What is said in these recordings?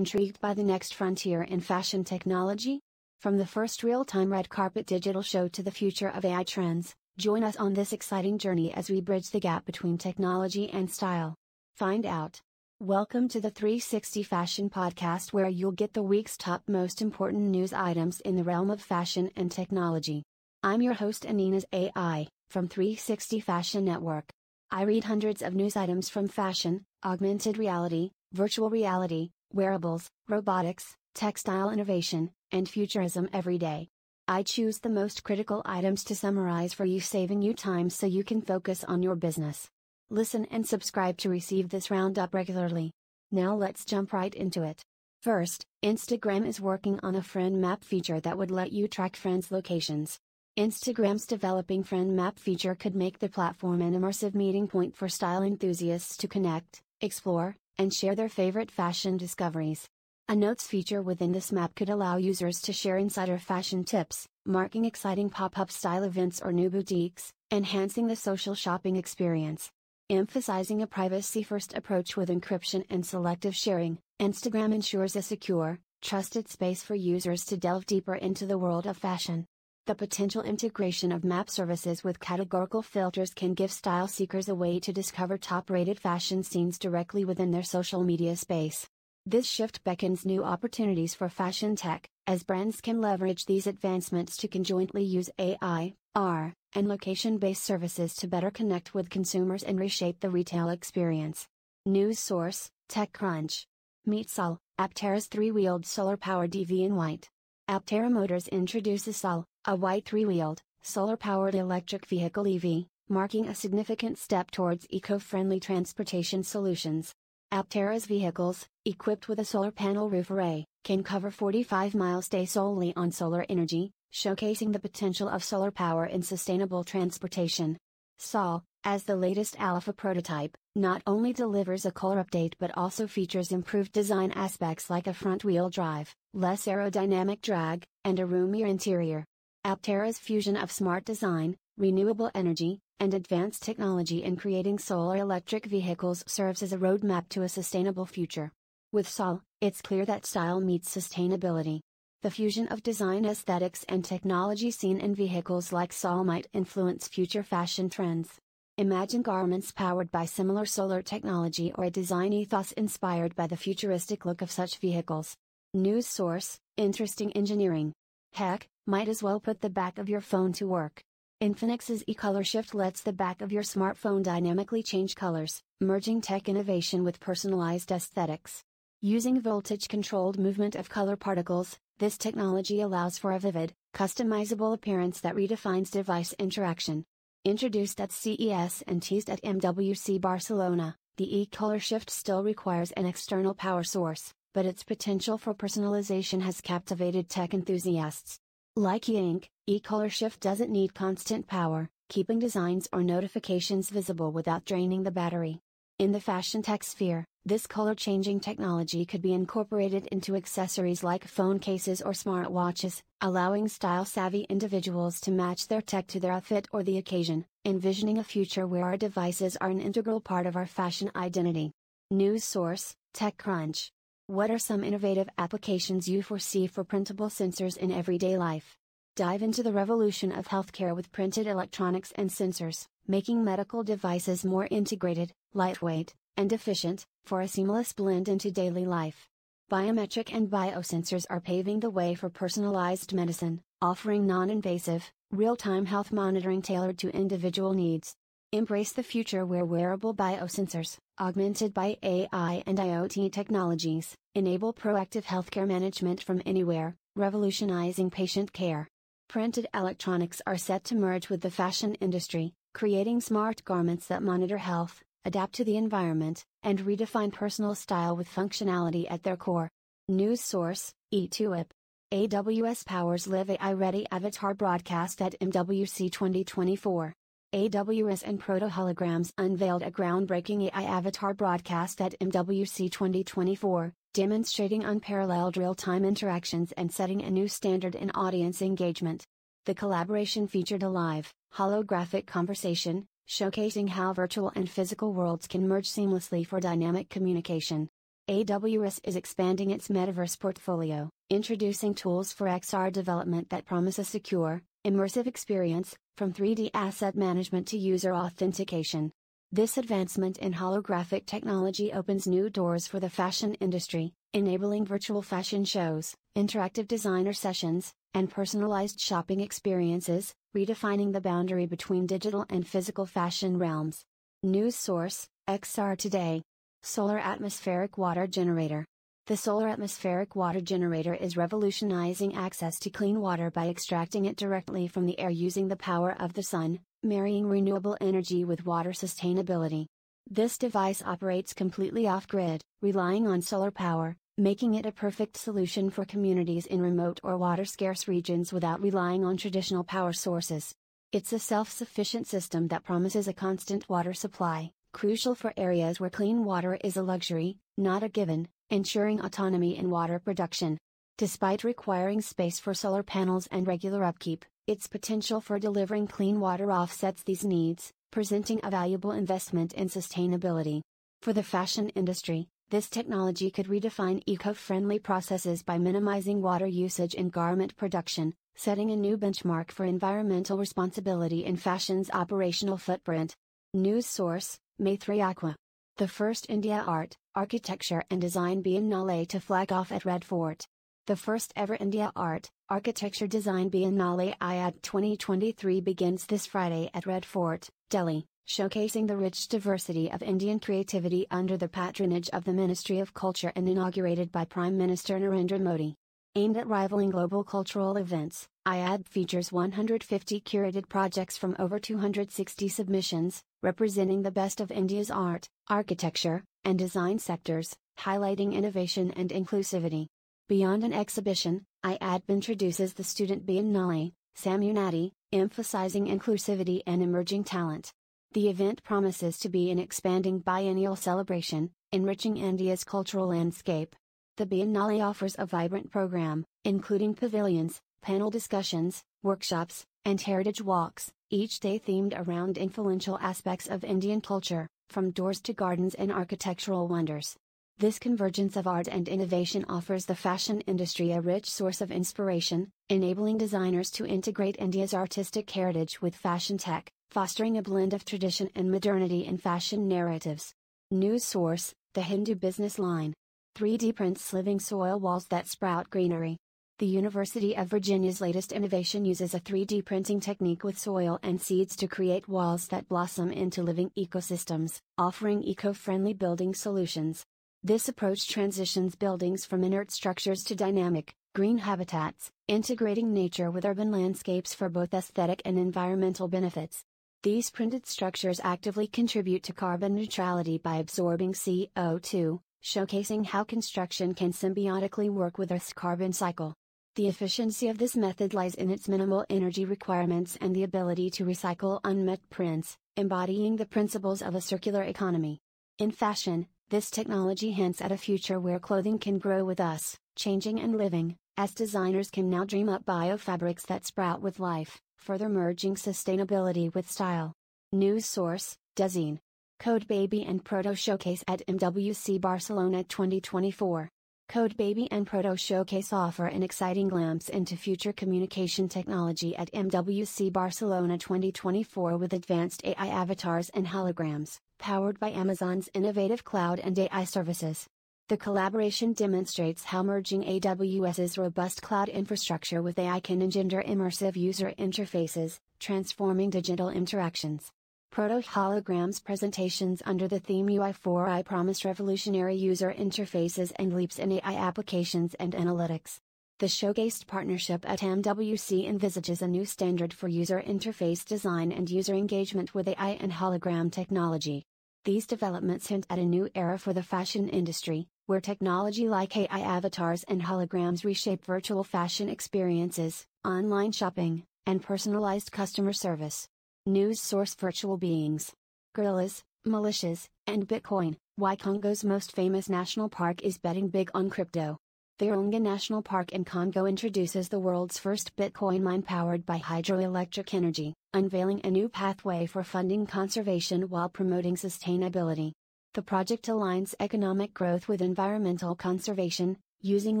Intrigued by the next frontier in fashion technology? From the first real time red carpet digital show to the future of AI trends, join us on this exciting journey as we bridge the gap between technology and style. Find out. Welcome to the 360 Fashion Podcast, where you'll get the week's top most important news items in the realm of fashion and technology. I'm your host, Anina's AI, from 360 Fashion Network. I read hundreds of news items from fashion, augmented reality, virtual reality, wearables, robotics, textile innovation, and futurism every day. I choose the most critical items to summarize for you, saving you time so you can focus on your business. Listen and subscribe to receive this roundup regularly. Now let's jump right into it. First, Instagram is working on a friend map feature that would let you track friends' locations. Instagram's developing friend map feature could make the platform an immersive meeting point for style enthusiasts to connect, explore, and share their favorite fashion discoveries. A notes feature within this map could allow users to share insider fashion tips, marking exciting pop up style events or new boutiques, enhancing the social shopping experience. Emphasizing a privacy first approach with encryption and selective sharing, Instagram ensures a secure, trusted space for users to delve deeper into the world of fashion. The potential integration of map services with categorical filters can give style seekers a way to discover top rated fashion scenes directly within their social media space. This shift beckons new opportunities for fashion tech, as brands can leverage these advancements to conjointly use AI, AR, and location based services to better connect with consumers and reshape the retail experience. News source TechCrunch. Meet Sol, Aptera's three wheeled solar powered EV in white. Aptera Motors introduces Sol, a white three-wheeled, solar-powered electric vehicle EV, marking a significant step towards eco-friendly transportation solutions. Aptera's vehicles, equipped with a solar panel roof array, can cover 45 miles day solely on solar energy, showcasing the potential of solar power in sustainable transportation. Sol, as the latest alpha prototype, not only delivers a color update but also features improved design aspects like a front wheel drive, less aerodynamic drag, and a roomier interior. Aptera's fusion of smart design, renewable energy, and advanced technology in creating solar electric vehicles serves as a roadmap to a sustainable future. With Sol, it's clear that style meets sustainability. The fusion of design aesthetics and technology seen in vehicles like Sol might influence future fashion trends. Imagine garments powered by similar solar technology or a design ethos inspired by the futuristic look of such vehicles. News source Interesting Engineering. Heck, might as well put the back of your phone to work. Infinix's e-color shift lets the back of your smartphone dynamically change colors, merging tech innovation with personalized aesthetics. Using voltage-controlled movement of color particles, this technology allows for a vivid, customizable appearance that redefines device interaction. Introduced at CES and teased at MWC Barcelona, the e-color shift still requires an external power source, but its potential for personalization has captivated tech enthusiasts. Like e-ink, e-color shift doesn't need constant power, keeping designs or notifications visible without draining the battery. In the fashion tech sphere, this color changing technology could be incorporated into accessories like phone cases or smartwatches, allowing style savvy individuals to match their tech to their outfit or the occasion, envisioning a future where our devices are an integral part of our fashion identity. News source TechCrunch. What are some innovative applications you foresee for printable sensors in everyday life? Dive into the revolution of healthcare with printed electronics and sensors, making medical devices more integrated, lightweight, and efficient, for a seamless blend into daily life. Biometric and biosensors are paving the way for personalized medicine, offering non invasive, real time health monitoring tailored to individual needs. Embrace the future where wearable biosensors, augmented by AI and IoT technologies, enable proactive healthcare management from anywhere, revolutionizing patient care. Printed electronics are set to merge with the fashion industry, creating smart garments that monitor health, adapt to the environment, and redefine personal style with functionality at their core. News source E2IP. AWS powers Live AI Ready Avatar broadcast at MWC 2024. AWS and Proto Holograms unveiled a groundbreaking AI avatar broadcast at MWC 2024, demonstrating unparalleled real time interactions and setting a new standard in audience engagement. The collaboration featured a live, holographic conversation, showcasing how virtual and physical worlds can merge seamlessly for dynamic communication. AWS is expanding its metaverse portfolio, introducing tools for XR development that promise a secure, immersive experience, from 3D asset management to user authentication. This advancement in holographic technology opens new doors for the fashion industry, enabling virtual fashion shows, interactive designer sessions, and personalized shopping experiences, redefining the boundary between digital and physical fashion realms. News source XR Today. Solar Atmospheric Water Generator. The solar atmospheric water generator is revolutionizing access to clean water by extracting it directly from the air using the power of the sun, marrying renewable energy with water sustainability. This device operates completely off grid, relying on solar power, making it a perfect solution for communities in remote or water scarce regions without relying on traditional power sources. It's a self sufficient system that promises a constant water supply, crucial for areas where clean water is a luxury, not a given, ensuring autonomy in water production. Despite requiring space for solar panels and regular upkeep, its potential for delivering clean water offsets these needs, presenting a valuable investment in sustainability. For the fashion industry, this technology could redefine eco friendly processes by minimizing water usage in garment production, setting a new benchmark for environmental responsibility in fashion's operational footprint. News source Maitree Aqua. The first India Art, Architecture and Design Biennale to flag off at Red Fort. The first ever India Art, Architecture Design Biennale IAD 2023 begins this Friday at Red Fort, Delhi showcasing the rich diversity of Indian creativity under the patronage of the Ministry of Culture and inaugurated by Prime Minister Narendra Modi. Aimed at rivaling global cultural events, IAD features 150 curated projects from over 260 submissions, representing the best of India's art, architecture, and design sectors, highlighting innovation and inclusivity. Beyond an exhibition, IAD introduces the Student Biennale, Samunnati, emphasizing inclusivity and emerging talent. The event promises to be an expanding biennial celebration, enriching India's cultural landscape. The Biennale offers a vibrant program, including pavilions, panel discussions, workshops, and heritage walks, each day themed around influential aspects of Indian culture, from doors to gardens and architectural wonders. This convergence of art and innovation offers the fashion industry a rich source of inspiration, enabling designers to integrate India's artistic heritage with fashion tech, fostering a blend of tradition and modernity in fashion narratives. News source The Hindu Business Line. 3D prints living soil walls that sprout greenery. The University of Virginia's latest innovation uses a 3D printing technique with soil and seeds to create walls that blossom into living ecosystems, offering eco friendly building solutions. This approach transitions buildings from inert structures to dynamic, green habitats, integrating nature with urban landscapes for both aesthetic and environmental benefits. These printed structures actively contribute to carbon neutrality by absorbing CO2, showcasing how construction can symbiotically work with Earth's carbon cycle. The efficiency of this method lies in its minimal energy requirements and the ability to recycle unmet prints, embodying the principles of a circular economy. In fashion, this technology hints at a future where clothing can grow with us, changing and living, as designers can now dream up biofabrics that sprout with life further merging sustainability with style. News source, Dezeen. CodeBaby and Proto Showcase at MWC Barcelona 2024. CodeBaby and Proto Showcase offer an exciting glimpse into future communication technology at MWC Barcelona 2024 with advanced AI avatars and holograms, powered by Amazon's innovative cloud and AI services. The collaboration demonstrates how merging AWS's robust cloud infrastructure with AI can engender immersive user interfaces, transforming digital interactions. Proto Holograms presentations under the theme UI4I promise revolutionary user interfaces and leaps in AI applications and analytics. The showcased partnership at MWC envisages a new standard for user interface design and user engagement with AI and hologram technology. These developments hint at a new era for the fashion industry, where technology like AI avatars and holograms reshape virtual fashion experiences, online shopping, and personalized customer service. News source Virtual Beings. Gorillas, militias, and Bitcoin. Why Congo's most famous national park is betting big on crypto. Virunga National Park in Congo introduces the world's first Bitcoin mine powered by hydroelectric energy, unveiling a new pathway for funding conservation while promoting sustainability. The project aligns economic growth with environmental conservation, using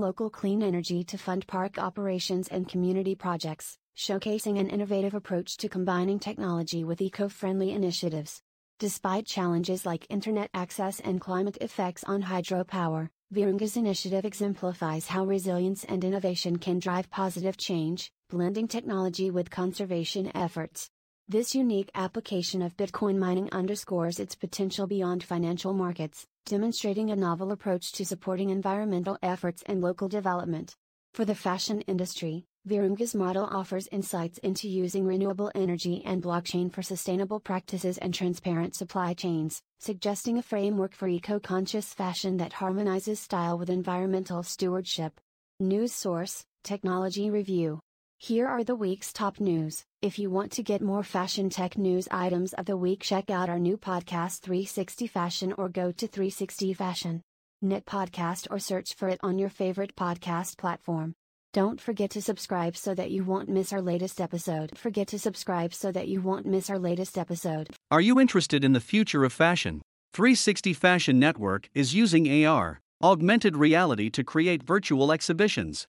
local clean energy to fund park operations and community projects, showcasing an innovative approach to combining technology with eco friendly initiatives. Despite challenges like internet access and climate effects on hydropower, Virunga's initiative exemplifies how resilience and innovation can drive positive change, blending technology with conservation efforts. This unique application of Bitcoin mining underscores its potential beyond financial markets, demonstrating a novel approach to supporting environmental efforts and local development. For the fashion industry, Virunga's model offers insights into using renewable energy and blockchain for sustainable practices and transparent supply chains, suggesting a framework for eco conscious fashion that harmonizes style with environmental stewardship. News source Technology Review. Here are the week's top news. If you want to get more fashion tech news items of the week, check out our new podcast 360 Fashion or go to 360 Fashion. Knit Podcast or search for it on your favorite podcast platform. Don't forget to subscribe so that you won't miss our latest episode. Forget to subscribe so that you won't miss our latest episode. Are you interested in the future of fashion? 360 Fashion Network is using AR, augmented reality to create virtual exhibitions.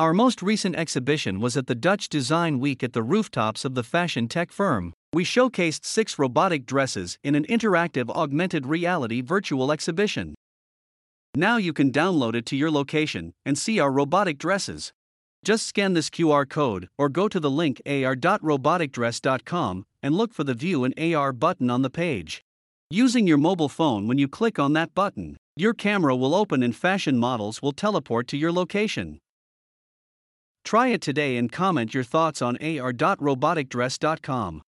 Our most recent exhibition was at the Dutch Design Week at the rooftops of the fashion tech firm. We showcased six robotic dresses in an interactive augmented reality virtual exhibition. Now you can download it to your location and see our robotic dresses. Just scan this QR code or go to the link ar.roboticdress.com and look for the View in AR button on the page. Using your mobile phone when you click on that button, your camera will open and fashion models will teleport to your location. Try it today and comment your thoughts on ar.roboticdress.com.